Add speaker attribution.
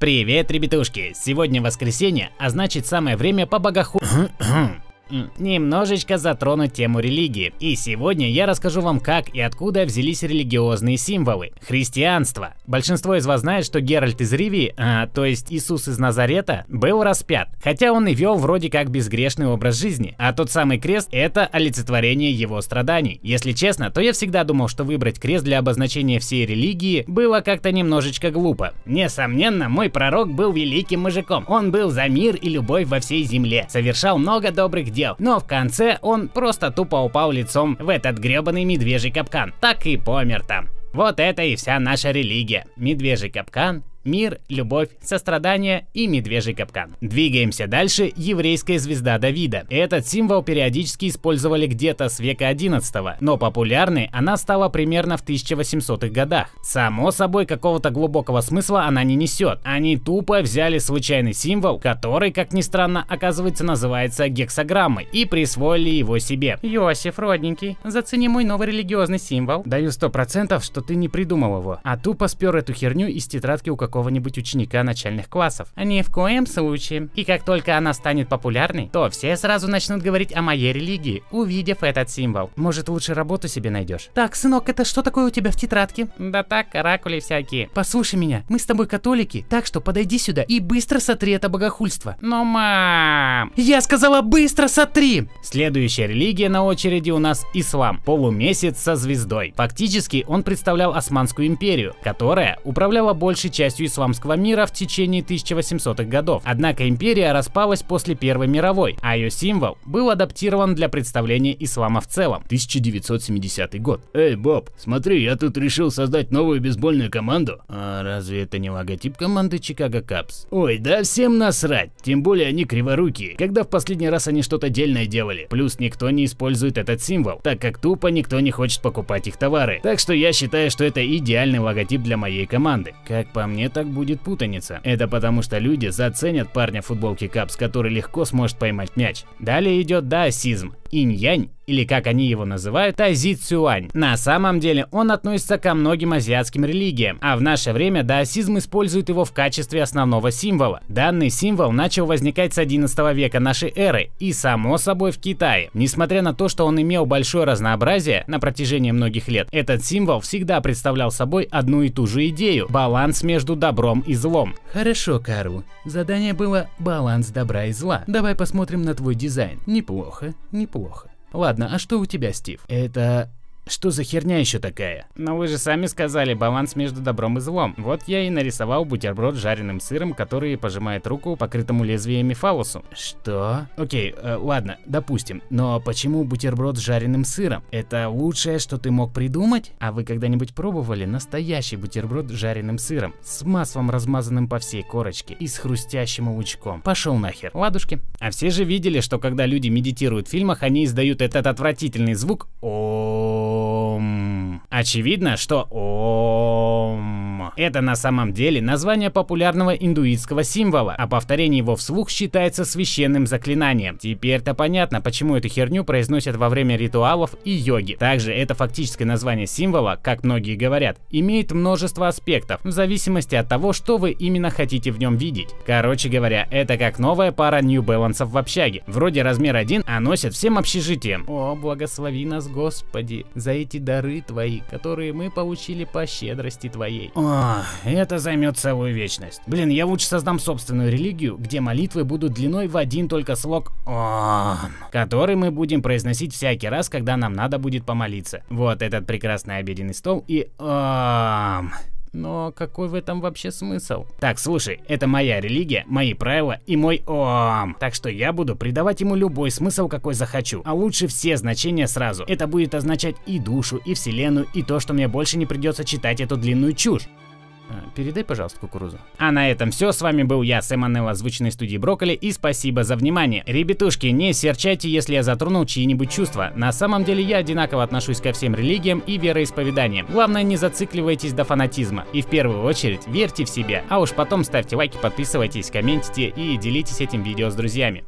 Speaker 1: Привет, ребятушки! Сегодня воскресенье, а значит самое время по богоху... немножечко затронуть тему религии. И сегодня я расскажу вам, как и откуда взялись религиозные символы. Христианство. Большинство из вас знает, что Геральт из Ривии, а, то есть Иисус из Назарета, был распят. Хотя он и вел вроде как безгрешный образ жизни. А тот самый крест – это олицетворение его страданий. Если честно, то я всегда думал, что выбрать крест для обозначения всей религии было как-то немножечко глупо. Несомненно, мой пророк был великим мужиком. Он был за мир и любовь во всей земле. Совершал много добрых дел дел. Но в конце он просто тупо упал лицом в этот гребаный медвежий капкан. Так и помер там. Вот это и вся наша религия. Медвежий капкан мир, любовь, сострадание и медвежий капкан. Двигаемся дальше. Еврейская звезда Давида. Этот символ периодически использовали где-то с века 11 но популярной она стала примерно в 1800-х годах. Само собой, какого-то глубокого смысла она не несет. Они тупо взяли случайный символ, который, как ни странно, оказывается называется гексограммой, и присвоили его себе.
Speaker 2: Иосиф, родненький, зацени мой новый религиозный символ.
Speaker 1: Даю сто процентов, что ты не придумал его, а тупо спер эту херню из тетрадки у какого-нибудь ученика начальных классов.
Speaker 2: Ни в коем случае. И как только она станет популярной, то все сразу начнут говорить о моей религии, увидев этот символ.
Speaker 1: Может лучше работу себе найдешь?
Speaker 2: Так, сынок, это что такое у тебя в тетрадке?
Speaker 1: Да так, каракули всякие.
Speaker 2: Послушай меня, мы с тобой католики, так что подойди сюда и быстро сотри это богохульство.
Speaker 1: Но, мам...
Speaker 2: Я сказала быстро сотри!
Speaker 1: Следующая религия на очереди у нас ислам. Полумесяц со звездой. Фактически он представлял Османскую империю, которая управляла большей частью частью исламского мира в течение 1800-х годов. Однако империя распалась после Первой мировой, а ее символ был адаптирован для представления ислама в целом. 1970 год.
Speaker 3: Эй, Боб, смотри, я тут решил создать новую бейсбольную команду.
Speaker 1: А разве это не логотип команды Чикаго Капс?
Speaker 3: Ой, да всем насрать. Тем более они криворукие. Когда в последний раз они что-то дельное делали?
Speaker 1: Плюс никто не использует этот символ, так как тупо никто не хочет покупать их товары. Так что я считаю, что это идеальный логотип для моей команды. Как по мне, так будет путаница. Это потому что люди заценят парня в футболке Капс, который легко сможет поймать мяч. Далее идет даосизм инь-янь, или как они его называют, Тазицюань. На самом деле он относится ко многим азиатским религиям, а в наше время даосизм использует его в качестве основного символа. Данный символ начал возникать с 11 века нашей эры и само собой в Китае. Несмотря на то, что он имел большое разнообразие на протяжении многих лет, этот символ всегда представлял собой одну и ту же идею – баланс между добром и злом.
Speaker 2: Хорошо, Кару. Задание было баланс добра и зла. Давай посмотрим на твой дизайн. Неплохо, неплохо плохо. Ладно, а что у тебя, Стив?
Speaker 1: Это что за херня еще такая?
Speaker 2: Но вы же сами сказали баланс между добром и злом. Вот я и нарисовал бутерброд с жареным сыром, который пожимает руку покрытому лезвиями фалусу.
Speaker 1: Что? Окей, э, ладно, допустим. Но почему бутерброд с жареным сыром? Это лучшее, что ты мог придумать? А вы когда-нибудь пробовали настоящий бутерброд с жареным сыром? С маслом, размазанным по всей корочке и с хрустящим лучком. Пошел нахер. Ладушки. А все же видели, что когда люди медитируют в фильмах, они издают этот отвратительный звук. О. Очевидно, что Ом. Это на самом деле название популярного индуистского символа, а повторение его вслух считается священным заклинанием. Теперь-то понятно, почему эту херню произносят во время ритуалов и йоги. Также это фактическое название символа, как многие говорят, имеет множество аспектов, в зависимости от того, что вы именно хотите в нем видеть. Короче говоря, это как новая пара New Balance в общаге. Вроде размер 1, а носят всем общежитием. О, благослови нас, Господи, за эти дары твои, которые мы получили по щедрости твоей. О, это займет целую вечность. Блин, я лучше создам собственную религию, где молитвы будут длиной в один только слог Ом, который мы будем произносить всякий раз, когда нам надо будет помолиться. Вот этот прекрасный обеденный стол и Ом. Но какой в этом вообще смысл? Так, слушай, это моя религия, мои правила и мой ОАМ. Так что я буду придавать ему любой смысл, какой захочу. А лучше все значения сразу. Это будет означать и душу, и вселенную, и то, что мне больше не придется читать эту длинную чушь. А, передай, пожалуйста, кукурузу. А на этом все. С вами был я, Сэм Анелл, озвученной студии Брокколи, и спасибо за внимание. Ребятушки, не серчайте, если я затронул чьи-нибудь чувства. На самом деле я одинаково отношусь ко всем религиям и вероисповеданиям. Главное, не зацикливайтесь до фанатизма. И в первую очередь, верьте в себя. А уж потом ставьте лайки, подписывайтесь, комментите и делитесь этим видео с друзьями.